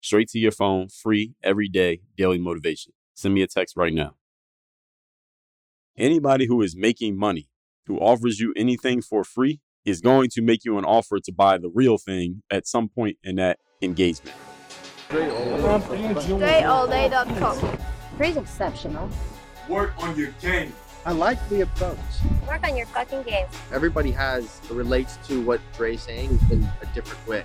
Straight to your phone, free every day, daily motivation. Send me a text right now. Anybody who is making money, who offers you anything for free, is going to make you an offer to buy the real thing at some point in that engagement. DreAllDay.com. Dre's exceptional. Work on your game. I like the approach. Work on your fucking game. Everybody has relates to what Dre's saying in a different way.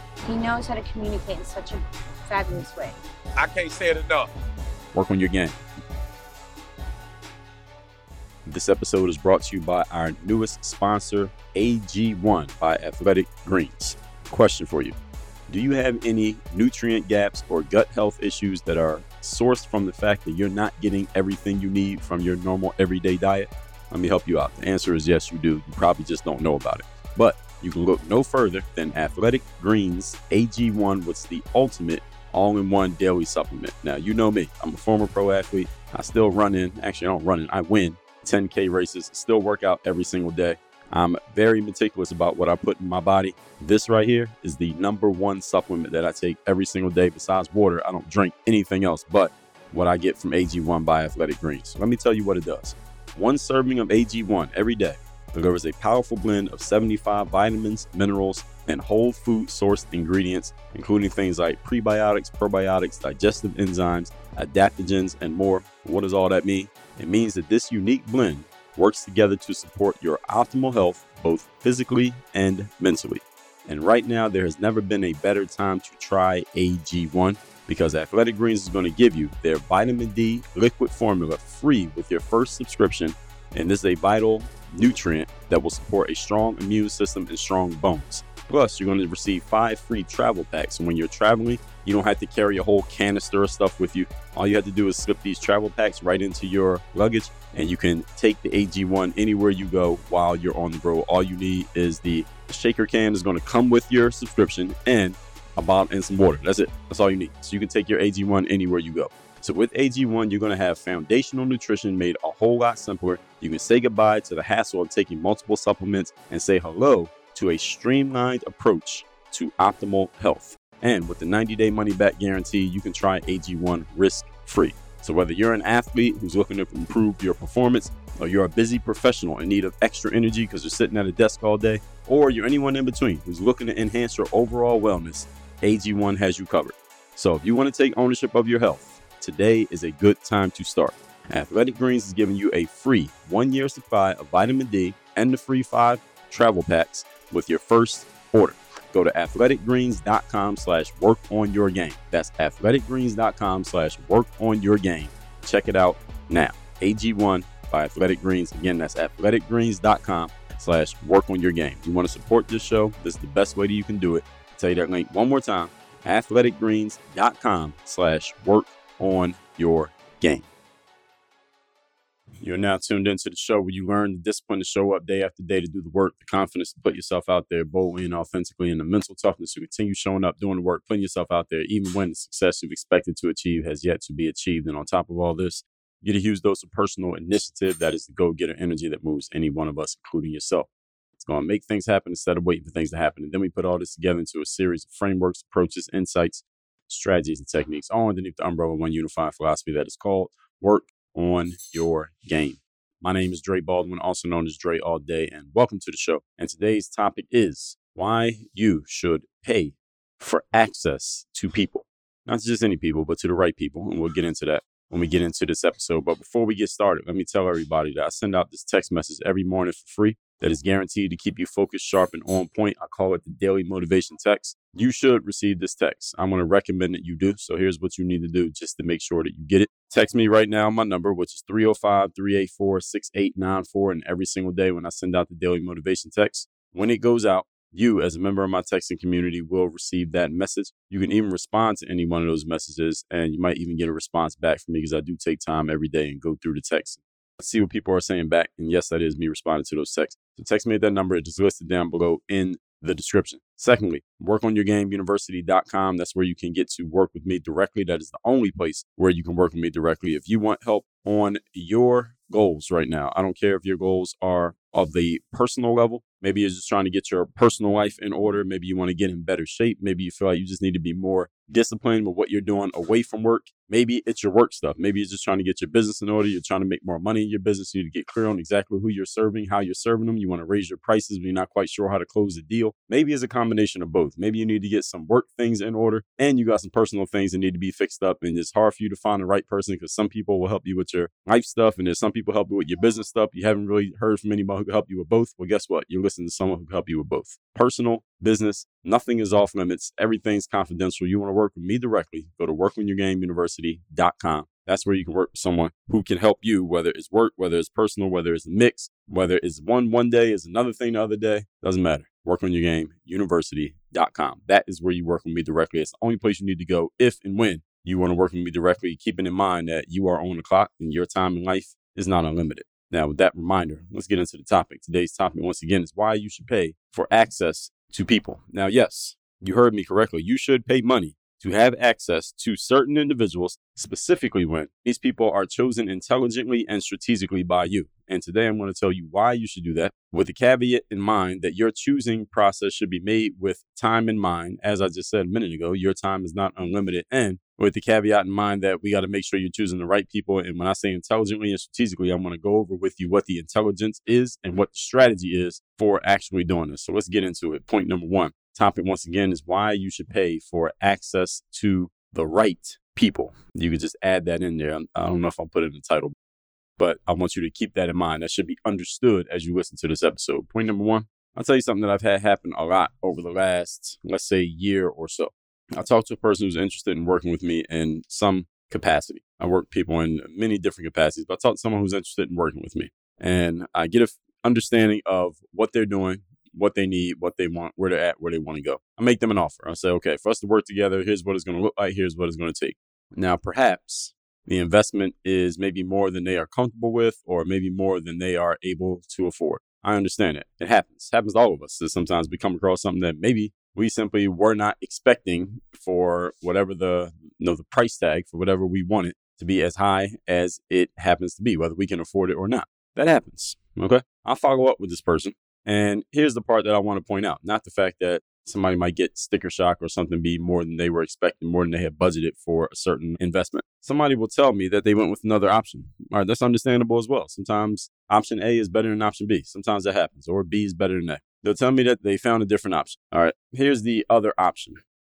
He knows how to communicate in such a fabulous way. I can't say it enough. Work on your game. This episode is brought to you by our newest sponsor, AG1 by Athletic Greens. Question for you Do you have any nutrient gaps or gut health issues that are sourced from the fact that you're not getting everything you need from your normal everyday diet? Let me help you out. The answer is yes, you do. You probably just don't know about it. But you can look no further than Athletic Greens AG1, what's the ultimate all in one daily supplement. Now, you know me, I'm a former pro athlete. I still run in, actually, I don't run in, I win 10K races, still work out every single day. I'm very meticulous about what I put in my body. This right here is the number one supplement that I take every single day. Besides water, I don't drink anything else but what I get from AG1 by Athletic Greens. So let me tell you what it does. One serving of AG1 every day delivers a powerful blend of 75 vitamins, minerals, and whole food sourced ingredients, including things like prebiotics, probiotics, digestive enzymes, adaptogens, and more. What does all that mean? It means that this unique blend works together to support your optimal health, both physically and mentally. And right now, there has never been a better time to try AG1 because Athletic Greens is going to give you their vitamin D liquid formula free with your first subscription. And this is a vital nutrient that will support a strong immune system and strong bones. Plus, you're going to receive five free travel packs. And when you're traveling, you don't have to carry a whole canister of stuff with you. All you have to do is slip these travel packs right into your luggage, and you can take the AG1 anywhere you go while you're on the road. All you need is the shaker can is going to come with your subscription and a bottle and some water. That's it. That's all you need. So you can take your AG1 anywhere you go. So with AG1, you're going to have foundational nutrition made a whole lot simpler. You can say goodbye to the hassle of taking multiple supplements and say hello to a streamlined approach to optimal health. And with the 90 day money back guarantee, you can try AG1 risk free. So, whether you're an athlete who's looking to improve your performance, or you're a busy professional in need of extra energy because you're sitting at a desk all day, or you're anyone in between who's looking to enhance your overall wellness, AG1 has you covered. So, if you want to take ownership of your health, today is a good time to start. Athletic Greens is giving you a free one year supply of vitamin D and the free five travel packs with your first order. Go to athleticgreens.com slash work on your game. That's athleticgreens.com slash work on your game. Check it out now. AG1 by Athletic Greens. Again, that's athleticgreens.com slash work on your game. You want to support this show? This is the best way that you can do it. I'll tell you that link one more time. athleticgreens.com slash work on your game. You're now tuned into the show where you learn the discipline to show up day after day to do the work, the confidence to put yourself out there boldly and authentically, and the mental toughness to continue showing up, doing the work, putting yourself out there, even when the success you've expected to achieve has yet to be achieved. And on top of all this, get a huge dose of personal initiative that is the go getter energy that moves any one of us, including yourself. It's going to make things happen instead of waiting for things to happen. And then we put all this together into a series of frameworks, approaches, insights, strategies, and techniques, all underneath the umbrella of one unified philosophy that is called work on your game. My name is Dre Baldwin, also known as Dre All Day, and welcome to the show. And today's topic is why you should pay for access to people. not to just any people, but to the right people. And we'll get into that when we get into this episode. But before we get started, let me tell everybody that I send out this text message every morning for free that is guaranteed to keep you focused, sharp, and on point. I call it the daily motivation text. You should receive this text. I'm going to recommend that you do. So here's what you need to do just to make sure that you get it. Text me right now, my number, which is 305 384 6894. And every single day when I send out the daily motivation text, when it goes out, you, as a member of my texting community, will receive that message. You can even respond to any one of those messages, and you might even get a response back from me because I do take time every day and go through the text. See what people are saying back. And yes, that is me responding to those texts. So text me at that number. It is listed down below in the description. Secondly, work on your game workonyourgameuniversity.com. That's where you can get to work with me directly. That is the only place where you can work with me directly. If you want help on your goals right now, I don't care if your goals are of the personal level. Maybe you're just trying to get your personal life in order. Maybe you want to get in better shape. Maybe you feel like you just need to be more disciplined with what you're doing away from work. Maybe it's your work stuff. Maybe you're just trying to get your business in order. You're trying to make more money in your business. You need to get clear on exactly who you're serving, how you're serving them. You want to raise your prices, but you're not quite sure how to close the deal. Maybe it's a combination of both. Maybe you need to get some work things in order and you got some personal things that need to be fixed up. And it's hard for you to find the right person because some people will help you with your life stuff and there's some people help you with your business stuff. You haven't really heard from anybody who can help you with both. Well, guess what? You're listening to someone who can help you with both. Personal, business, nothing is off limits. Everything's confidential. You want to work with me directly, go to workonyourgameuniversity.com. That's where you can work with someone who can help you, whether it's work, whether it's personal, whether it's a mix, whether it's one one day is another thing the other day. Doesn't matter. Work on your game, university.com. That is where you work with me directly. It's the only place you need to go if and when you want to work with me directly, keeping in mind that you are on the clock and your time in life is not unlimited. Now, with that reminder, let's get into the topic. Today's topic, once again, is why you should pay for access to people. Now, yes, you heard me correctly. You should pay money to have access to certain individuals, specifically when these people are chosen intelligently and strategically by you. And today I'm going to tell you why you should do that with the caveat in mind that your choosing process should be made with time in mind. As I just said a minute ago, your time is not unlimited. And with the caveat in mind that we got to make sure you're choosing the right people. And when I say intelligently and strategically, I'm going to go over with you what the intelligence is and what the strategy is for actually doing this. So let's get into it. Point number one topic once again is why you should pay for access to the right people. You could just add that in there. I don't know if I'll put it in the title, but I want you to keep that in mind. That should be understood as you listen to this episode. Point number one I'll tell you something that I've had happen a lot over the last, let's say, year or so. I talked to a person who's interested in working with me in some capacity. I work people in many different capacities, but I talked to someone who's interested in working with me. And I get an understanding of what they're doing, what they need, what they want, where they're at, where they want to go. I make them an offer. I say, okay, for us to work together, here's what it's going to look like, here's what it's going to take. Now, perhaps the investment is maybe more than they are comfortable with, or maybe more than they are able to afford. I understand it. It happens. It happens to all of us. So sometimes we come across something that maybe we simply were not expecting for whatever the you know the price tag for whatever we want it to be as high as it happens to be, whether we can afford it or not. That happens. Okay. I'll follow up with this person. And here's the part that I want to point out not the fact that somebody might get sticker shock or something be more than they were expecting, more than they had budgeted for a certain investment. Somebody will tell me that they went with another option. All right, that's understandable as well. Sometimes option A is better than option B. Sometimes that happens, or B is better than A. They'll tell me that they found a different option. All right, here's the other option.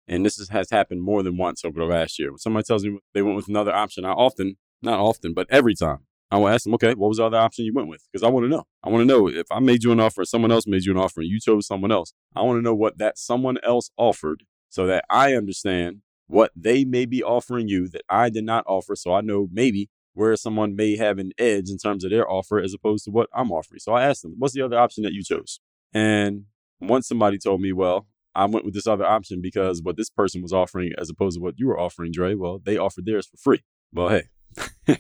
And this is, has happened more than once over the last year. When somebody tells me they went with another option, I often, not often, but every time, I will ask them, okay, what was the other option you went with? Because I want to know. I want to know if I made you an offer, someone else made you an offer, and you chose someone else. I want to know what that someone else offered so that I understand what they may be offering you that I did not offer. So I know maybe where someone may have an edge in terms of their offer as opposed to what I'm offering. So I asked them, what's the other option that you chose? And once somebody told me, well, I went with this other option because what this person was offering as opposed to what you were offering, Dre, well, they offered theirs for free. Well, hey,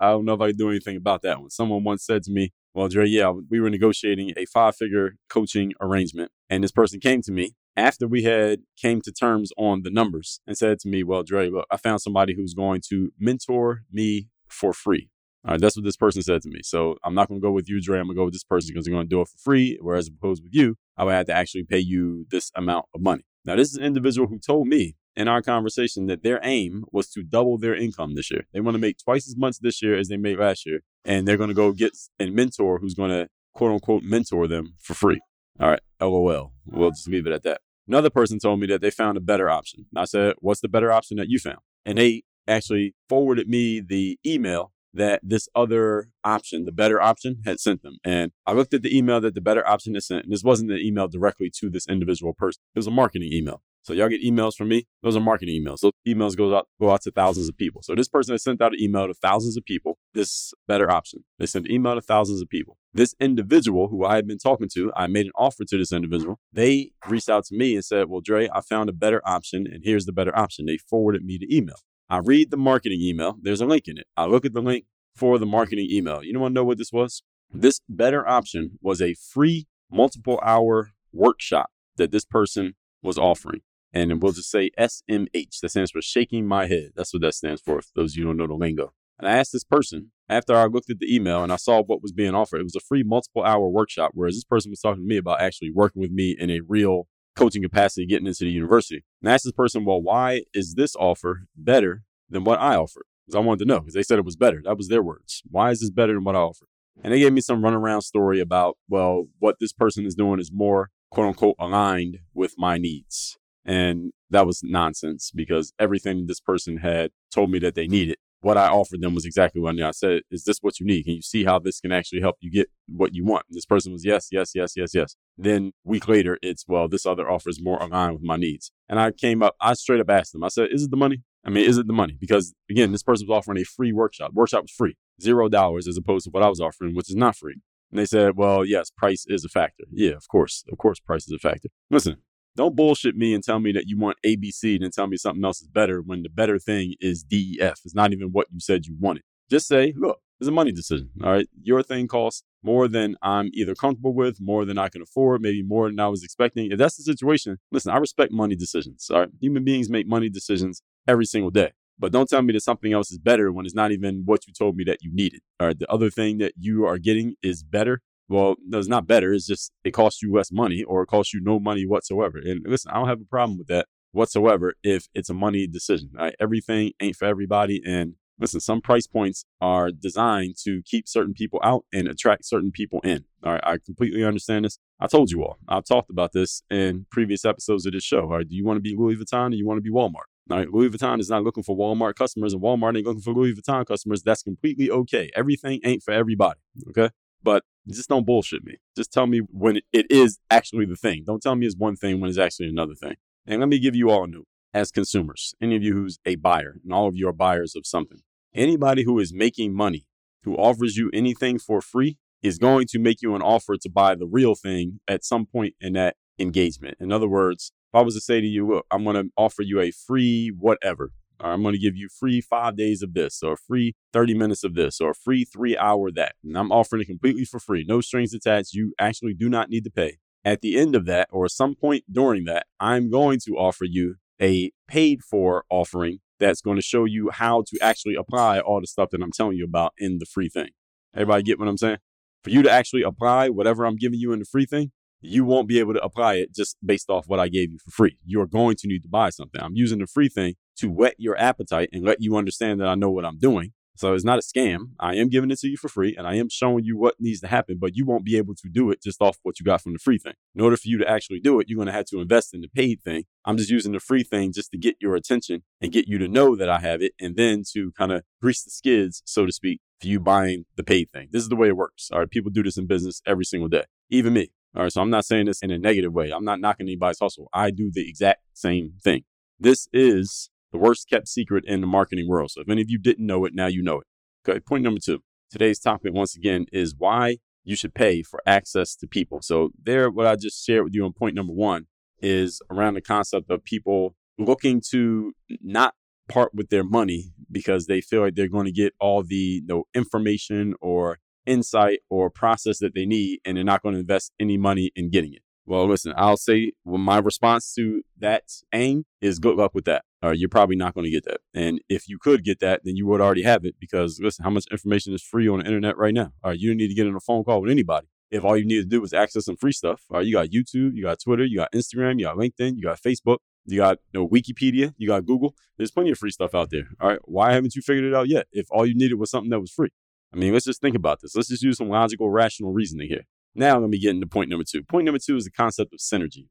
I don't know if I can do anything about that one. Someone once said to me, well, Dre, yeah, we were negotiating a five figure coaching arrangement. And this person came to me after we had came to terms on the numbers and said to me, well, Dre, look, I found somebody who's going to mentor me for free. All right, that's what this person said to me. So I'm not going to go with you, Dre. I'm going to go with this person because they're going to do it for free. Whereas opposed with you, I would have to actually pay you this amount of money. Now, this is an individual who told me in our conversation that their aim was to double their income this year. They want to make twice as much this year as they made last year. And they're going to go get a mentor who's going to quote unquote mentor them for free. All right, LOL. We'll just leave it at that. Another person told me that they found a better option. I said, What's the better option that you found? And they actually forwarded me the email that this other option, the better option, had sent them. And I looked at the email that the better option had sent, and this wasn't an email directly to this individual person. It was a marketing email. So y'all get emails from me. Those are marketing emails. Those emails go out go out to thousands of people. So this person has sent out an email to thousands of people. This better option. They sent an email to thousands of people. This individual who I had been talking to, I made an offer to this individual. They reached out to me and said, "Well, Dre, I found a better option, and here's the better option." They forwarded me the email. I read the marketing email. There's a link in it. I look at the link for the marketing email. You don't want to know what this was? This better option was a free multiple hour workshop that this person was offering and we'll just say SMH. That stands for shaking my head. That's what that stands for, for those of you don't know the lingo. And I asked this person after I looked at the email and I saw what was being offered. It was a free multiple hour workshop, whereas this person was talking to me about actually working with me in a real coaching capacity, getting into the university. And I asked this person, well, why is this offer better than what I offered? Because I wanted to know, because they said it was better. That was their words. Why is this better than what I offered? And they gave me some runaround story about, well, what this person is doing is more quote unquote aligned with my needs. And that was nonsense because everything this person had told me that they needed, what I offered them was exactly what I needed. I said, Is this what you need? Can you see how this can actually help you get what you want? And this person was, Yes, yes, yes, yes, yes. Then week later, it's, Well, this other offer is more aligned with my needs. And I came up, I straight up asked them, I said, Is it the money? I mean, is it the money? Because again, this person was offering a free workshop. Workshop was free, zero dollars as opposed to what I was offering, which is not free. And they said, well, yes, price is a factor. Yeah, of course. Of course, price is a factor. Listen, don't bullshit me and tell me that you want ABC and then tell me something else is better when the better thing is DEF. It's not even what you said you wanted. Just say, look, it's a money decision. All right. Your thing costs more than I'm either comfortable with, more than I can afford, maybe more than I was expecting. If that's the situation, listen, I respect money decisions. All right. Human beings make money decisions every single day. But don't tell me that something else is better when it's not even what you told me that you needed. All right. The other thing that you are getting is better well, no, it's not better. It's just it costs you less money or it costs you no money whatsoever. And listen, I don't have a problem with that whatsoever if it's a money decision. Right? Everything ain't for everybody. And listen, some price points are designed to keep certain people out and attract certain people in. All right. I completely understand this. I told you all. I've talked about this in previous episodes of this show. All right. Do you want to be Louis Vuitton or you want to be Walmart? All right, Louis Vuitton is not looking for Walmart customers, and Walmart ain't looking for Louis Vuitton customers. That's completely okay. Everything ain't for everybody. Okay. But just don't bullshit me. Just tell me when it is actually the thing. Don't tell me it's one thing when it's actually another thing. And let me give you all a note as consumers, any of you who's a buyer, and all of you are buyers of something. Anybody who is making money, who offers you anything for free, is going to make you an offer to buy the real thing at some point in that engagement. In other words, if I was to say to you, look, I'm going to offer you a free whatever, or I'm going to give you free five days of this, or free 30 minutes of this, or free three hour that. And I'm offering it completely for free, no strings attached. You actually do not need to pay. At the end of that, or at some point during that, I'm going to offer you a paid for offering that's going to show you how to actually apply all the stuff that I'm telling you about in the free thing. Everybody get what I'm saying? For you to actually apply whatever I'm giving you in the free thing, you won't be able to apply it just based off what I gave you for free. You're going to need to buy something. I'm using the free thing to whet your appetite and let you understand that I know what I'm doing. So it's not a scam. I am giving it to you for free and I am showing you what needs to happen, but you won't be able to do it just off what you got from the free thing. In order for you to actually do it, you're going to have to invest in the paid thing. I'm just using the free thing just to get your attention and get you to know that I have it and then to kind of grease the skids, so to speak, for you buying the paid thing. This is the way it works. All right. People do this in business every single day, even me. All right. So I'm not saying this in a negative way. I'm not knocking anybody's hustle. I do the exact same thing. This is the worst kept secret in the marketing world. So if any of you didn't know it, now you know it. Okay. Point number two. Today's topic, once again, is why you should pay for access to people. So there, what I just shared with you on point number one is around the concept of people looking to not part with their money because they feel like they're going to get all the you know, information or insight or process that they need and they're not going to invest any money in getting it. Well, listen, I'll say well, my response to that aim is good luck with that. Or you're probably not going to get that. And if you could get that, then you would already have it because listen, how much information is free on the internet right now? All right, you don't need to get in a phone call with anybody. If all you need to do is access some free stuff, all right, you got YouTube, you got Twitter, you got Instagram, you got LinkedIn, you got Facebook, you got you know, Wikipedia, you got Google. There's plenty of free stuff out there. All right, why haven't you figured it out yet? If all you needed was something that was free. I mean, let's just think about this. Let's just use some logical, rational reasoning here. Now let me get into point number two. Point number two is the concept of synergy.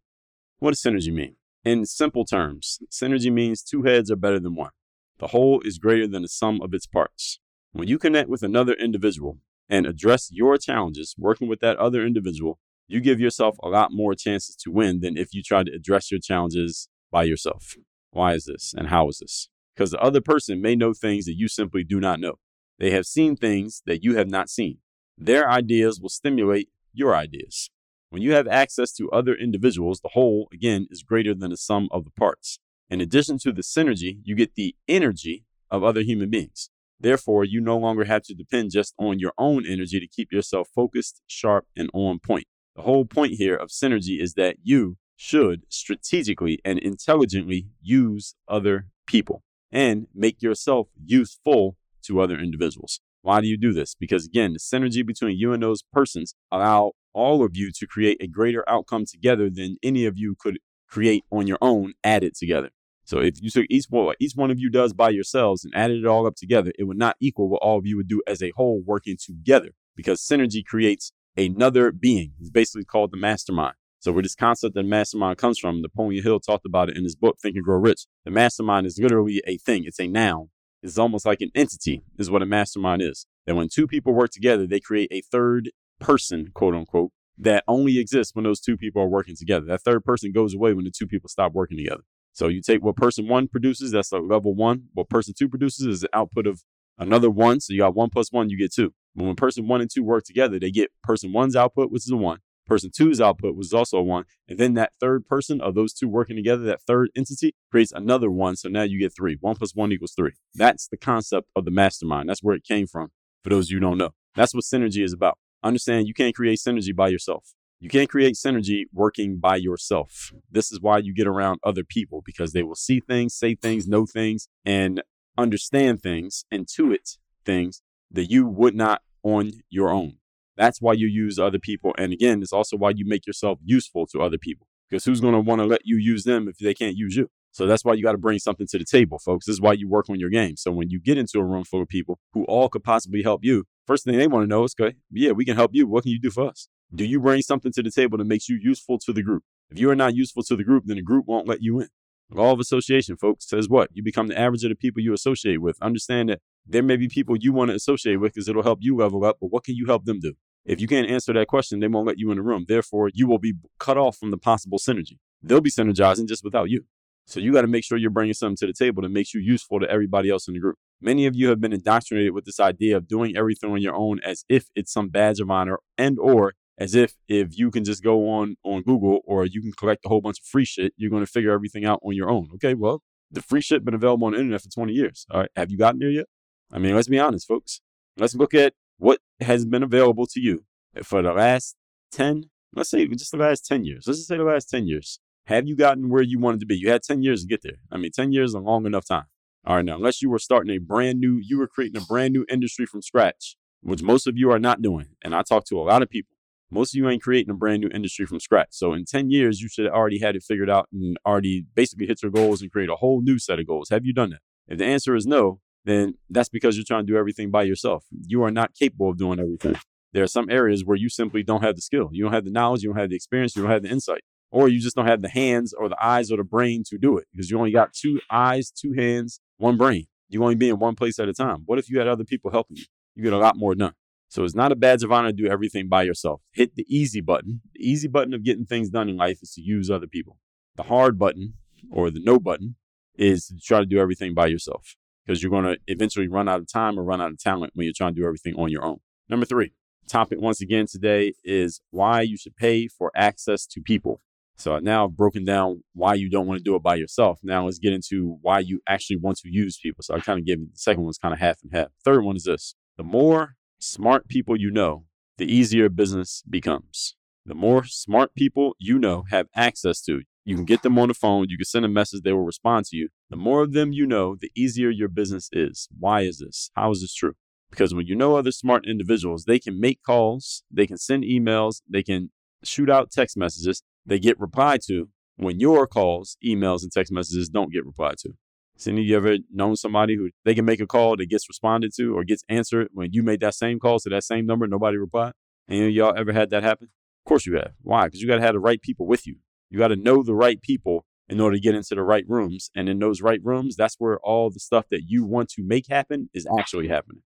What does synergy mean? In simple terms, synergy means two heads are better than one. The whole is greater than the sum of its parts. When you connect with another individual and address your challenges working with that other individual, you give yourself a lot more chances to win than if you try to address your challenges by yourself. Why is this and how is this? Because the other person may know things that you simply do not know. They have seen things that you have not seen. Their ideas will stimulate your ideas. When you have access to other individuals, the whole, again, is greater than the sum of the parts. In addition to the synergy, you get the energy of other human beings. Therefore, you no longer have to depend just on your own energy to keep yourself focused, sharp, and on point. The whole point here of synergy is that you should strategically and intelligently use other people and make yourself useful to other individuals. Why do you do this? Because again, the synergy between you and those persons allow all of you to create a greater outcome together than any of you could create on your own added together. So if you took each one, each one of you does by yourselves and added it all up together, it would not equal what all of you would do as a whole working together because synergy creates another being. It's basically called the mastermind. So where this concept of mastermind comes from, Napoleon Hill talked about it in his book, Think and Grow Rich. The mastermind is literally a thing. It's a noun. It's almost like an entity is what a mastermind is. That when two people work together, they create a third person, quote unquote, that only exists when those two people are working together. That third person goes away when the two people stop working together. So you take what person one produces, that's like level one. What person two produces is the output of another one. So you got one plus one, you get two. But when person one and two work together, they get person one's output, which is a one. Person two's output was also a one. And then that third person of those two working together, that third entity creates another one. So now you get three. One plus one equals three. That's the concept of the mastermind. That's where it came from. For those of you who don't know, that's what synergy is about. Understand you can't create synergy by yourself. You can't create synergy working by yourself. This is why you get around other people because they will see things, say things, know things, and understand things, intuit things that you would not on your own. That's why you use other people. And again, it's also why you make yourself useful to other people because who's going to want to let you use them if they can't use you? So that's why you got to bring something to the table, folks. This is why you work on your game. So when you get into a room full of people who all could possibly help you, first thing they want to know is, okay, yeah, we can help you. What can you do for us? Do you bring something to the table that makes you useful to the group? If you are not useful to the group, then the group won't let you in. Law of association, folks, says what? You become the average of the people you associate with. Understand that there may be people you want to associate with because it'll help you level up, but what can you help them do? If you can't answer that question, they won't let you in the room. Therefore, you will be cut off from the possible synergy. They'll be synergizing just without you. So you got to make sure you're bringing something to the table that makes you useful to everybody else in the group. Many of you have been indoctrinated with this idea of doing everything on your own as if it's some badge of honor and or as if if you can just go on on Google or you can collect a whole bunch of free shit, you're going to figure everything out on your own. Okay, well, the free shit been available on the internet for 20 years. All right, have you gotten there yet? I mean, let's be honest, folks. Let's look at what has been available to you for the last 10, let's say just the last 10 years. Let's just say the last 10 years. Have you gotten where you wanted to be? You had 10 years to get there. I mean, 10 years is a long enough time. All right, now, unless you were starting a brand new, you were creating a brand new industry from scratch, which most of you are not doing. And I talk to a lot of people. Most of you ain't creating a brand new industry from scratch. So in 10 years, you should have already had it figured out and already basically hit your goals and create a whole new set of goals. Have you done that? If the answer is no, then that's because you're trying to do everything by yourself. You are not capable of doing everything. There are some areas where you simply don't have the skill. You don't have the knowledge, you don't have the experience, you don't have the insight, or you just don't have the hands or the eyes or the brain to do it because you only got two eyes, two hands, one brain. You only be in one place at a time. What if you had other people helping you? You get a lot more done. So it's not a badge of honor to do everything by yourself. Hit the easy button. The easy button of getting things done in life is to use other people. The hard button or the no button is to try to do everything by yourself because you're going to eventually run out of time or run out of talent when you're trying to do everything on your own. Number three, topic once again today is why you should pay for access to people. So now I've broken down why you don't want to do it by yourself. Now let's get into why you actually want to use people. So I kind of gave you the second one's kind of half and half. Third one is this. The more smart people you know, the easier business becomes. The more smart people you know have access to, you can get them on the phone, you can send a message, they will respond to you. The more of them you know, the easier your business is. Why is this? How is this true? Because when you know other smart individuals, they can make calls, they can send emails, they can shoot out text messages, they get replied to when your calls, emails, and text messages don't get replied to. Cindy, you ever known somebody who they can make a call that gets responded to or gets answered when you made that same call to that same number, nobody replied? Any of y'all ever had that happen? Of course you have. Why? Because you got to have the right people with you. You got to know the right people in order to get into the right rooms. And in those right rooms, that's where all the stuff that you want to make happen is actually happening.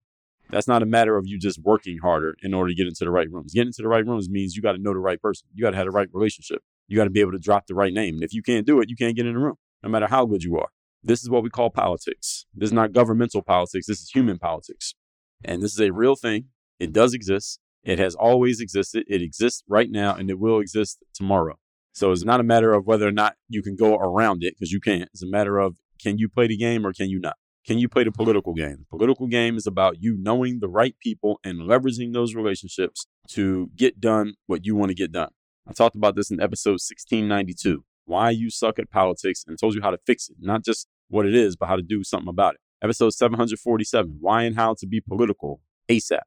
That's not a matter of you just working harder in order to get into the right rooms. Getting into the right rooms means you got to know the right person. You got to have the right relationship. You got to be able to drop the right name. And if you can't do it, you can't get in the room, no matter how good you are. This is what we call politics. This is not governmental politics. This is human politics. And this is a real thing. It does exist. It has always existed. It exists right now and it will exist tomorrow. So it's not a matter of whether or not you can go around it because you can't. It's a matter of can you play the game or can you not? Can you play the political game? The political game is about you knowing the right people and leveraging those relationships to get done what you want to get done. I talked about this in episode 1692 why you suck at politics and told you how to fix it, not just what it is, but how to do something about it. Episode 747 why and how to be political ASAP.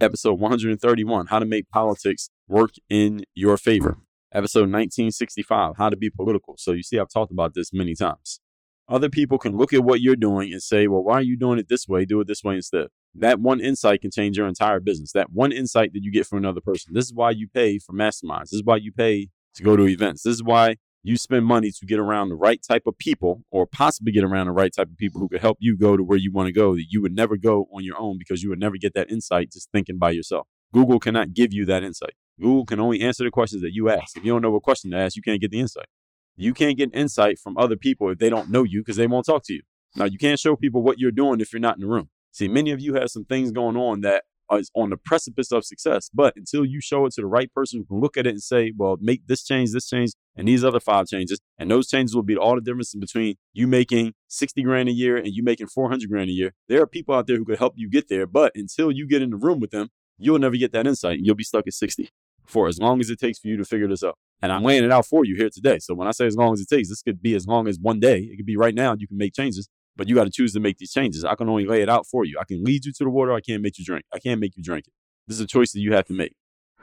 Episode 131 how to make politics work in your favor. Episode 1965 how to be political. So you see, I've talked about this many times. Other people can look at what you're doing and say, well, why are you doing it this way? Do it this way instead. That one insight can change your entire business. That one insight that you get from another person. This is why you pay for masterminds. This is why you pay to go to events. This is why you spend money to get around the right type of people or possibly get around the right type of people who could help you go to where you want to go that you would never go on your own because you would never get that insight just thinking by yourself. Google cannot give you that insight. Google can only answer the questions that you ask. If you don't know what question to ask, you can't get the insight. You can't get insight from other people if they don't know you because they won't talk to you. Now, you can't show people what you're doing if you're not in the room. See, many of you have some things going on that is on the precipice of success, but until you show it to the right person who can look at it and say, well, make this change, this change, and these other five changes, and those changes will be all the difference between you making 60 grand a year and you making 400 grand a year. There are people out there who could help you get there, but until you get in the room with them, you'll never get that insight and you'll be stuck at 60 for as long as it takes for you to figure this out. And I'm laying it out for you here today. So when I say as long as it takes, this could be as long as one day. It could be right now. You can make changes, but you got to choose to make these changes. I can only lay it out for you. I can lead you to the water. I can't make you drink. I can't make you drink it. This is a choice that you have to make.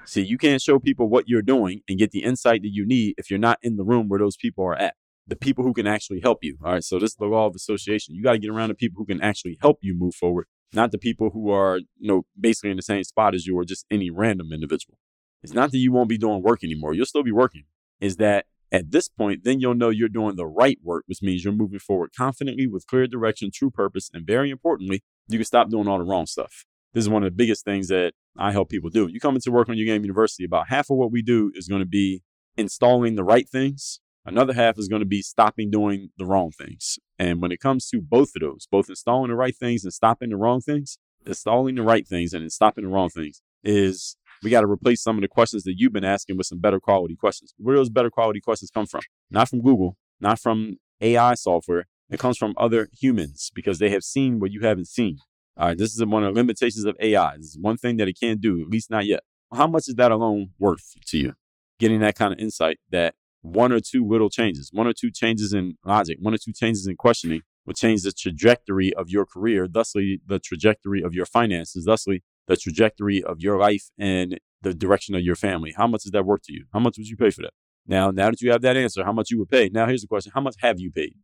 See, you can't show people what you're doing and get the insight that you need if you're not in the room where those people are at. The people who can actually help you. All right. So this is the law of association. You got to get around the people who can actually help you move forward, not the people who are, you know, basically in the same spot as you or just any random individual. It's not that you won't be doing work anymore. You'll still be working. Is that at this point, then you'll know you're doing the right work, which means you're moving forward confidently with clear direction, true purpose, and very importantly, you can stop doing all the wrong stuff. This is one of the biggest things that I help people do. You come into work on your game university, about half of what we do is going to be installing the right things. Another half is going to be stopping doing the wrong things. And when it comes to both of those, both installing the right things and stopping the wrong things, installing the right things and stopping the wrong things is we got to replace some of the questions that you've been asking with some better quality questions. Where those better quality questions come from? Not from Google, not from AI software. It comes from other humans because they have seen what you haven't seen. All right, this is one of the limitations of AI. This is one thing that it can't do, at least not yet. How much is that alone worth to you? Getting that kind of insight that one or two little changes, one or two changes in logic, one or two changes in questioning will change the trajectory of your career, thusly the trajectory of your finances, thusly the trajectory of your life and the direction of your family. How much is that worth to you? How much would you pay for that? Now, now that you have that answer, how much you would pay? Now, here's the question: How much have you paid?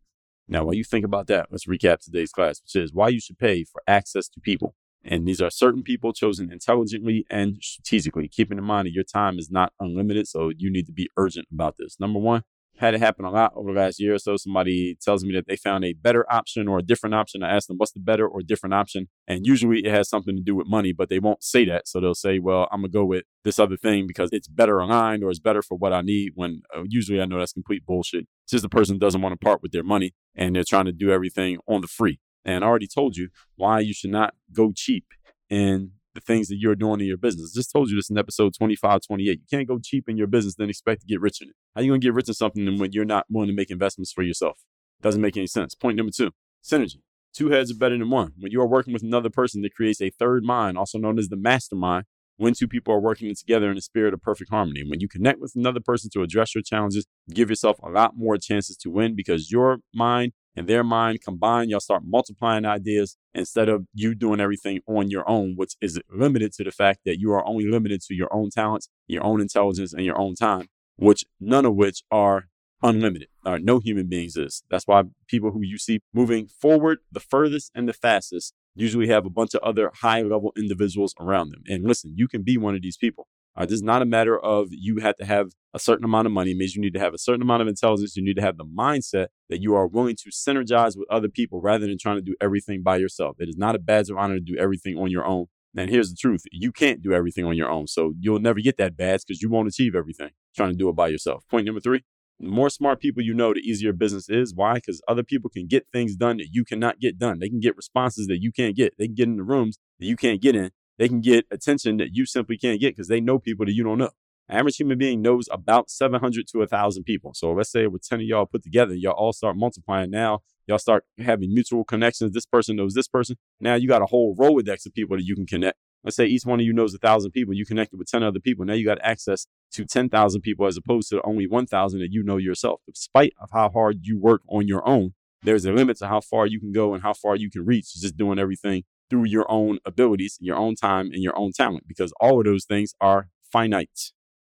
Now, while you think about that, let's recap today's class, which is why you should pay for access to people. And these are certain people chosen intelligently and strategically, keeping in mind that your time is not unlimited. So you need to be urgent about this. Number one, had it happen a lot over the last year or so. Somebody tells me that they found a better option or a different option. I ask them, what's the better or different option? And usually it has something to do with money, but they won't say that. So they'll say, well, I'm going to go with this other thing because it's better aligned or it's better for what I need. When uh, usually I know that's complete bullshit. It's just the person doesn't want to part with their money and they're trying to do everything on the free. And I already told you why you should not go cheap in the things that you're doing in your business. Just told you this in episode 25, 28. You can't go cheap in your business then expect to get rich in it. How are you going to get rich in something when you're not willing to make investments for yourself? Doesn't make any sense. Point number two, synergy. Two heads are better than one. When you are working with another person that creates a third mind, also known as the mastermind, when two people are working together in a spirit of perfect harmony. When you connect with another person to address your challenges, give yourself a lot more chances to win because your mind and their mind combined, y'all start multiplying ideas instead of you doing everything on your own, which is limited to the fact that you are only limited to your own talents, your own intelligence, and your own time, which none of which are unlimited. All right, no human beings is. That's why people who you see moving forward the furthest and the fastest usually have a bunch of other high level individuals around them. And listen, you can be one of these people. Uh, this is not a matter of you have to have a certain amount of money. It means you need to have a certain amount of intelligence. You need to have the mindset that you are willing to synergize with other people rather than trying to do everything by yourself. It is not a badge of honor to do everything on your own. And here's the truth you can't do everything on your own. So you'll never get that badge because you won't achieve everything trying to do it by yourself. Point number three the more smart people you know, the easier business is. Why? Because other people can get things done that you cannot get done. They can get responses that you can't get. They can get in the rooms that you can't get in. They can get attention that you simply can't get because they know people that you don't know. Average human being knows about 700 to 1,000 people. So let's say with 10 of y'all put together, y'all all start multiplying. Now y'all start having mutual connections. This person knows this person. Now you got a whole Rolodex of people that you can connect. Let's say each one of you knows a thousand people. You connected with 10 other people. Now you got access to 10,000 people as opposed to only 1,000 that you know yourself. Despite of how hard you work on your own, there's a limit to how far you can go and how far you can reach just doing everything through your own abilities, your own time, and your own talent, because all of those things are finite.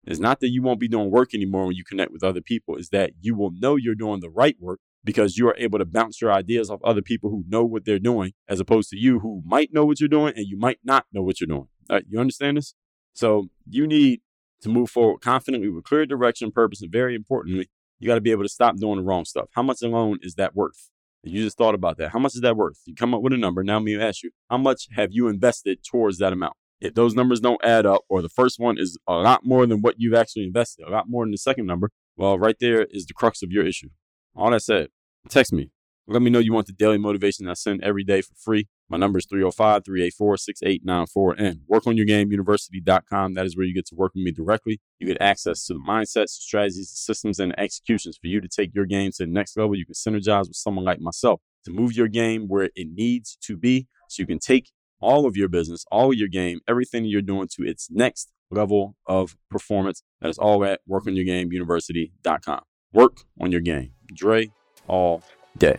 It's not that you won't be doing work anymore when you connect with other people, it's that you will know you're doing the right work because you are able to bounce your ideas off other people who know what they're doing, as opposed to you who might know what you're doing and you might not know what you're doing. Right, you understand this? So you need to move forward confidently with clear direction, purpose, and very importantly, you got to be able to stop doing the wrong stuff. How much alone is that worth? You just thought about that. How much is that worth? You come up with a number. Now, me ask you, how much have you invested towards that amount? If those numbers don't add up, or the first one is a lot more than what you've actually invested, a lot more than the second number, well, right there is the crux of your issue. All that said, text me. Let me know you want the daily motivation I send every day for free. My number is 305 384 6894 and workonyourgameuniversity.com. That is where you get to work with me directly. You get access to the mindsets, strategies, systems, and executions for you to take your game to the next level. You can synergize with someone like myself to move your game where it needs to be so you can take all of your business, all of your game, everything you're doing to its next level of performance. That is all at workonyourgameuniversity.com. Work on your game. Dre all day.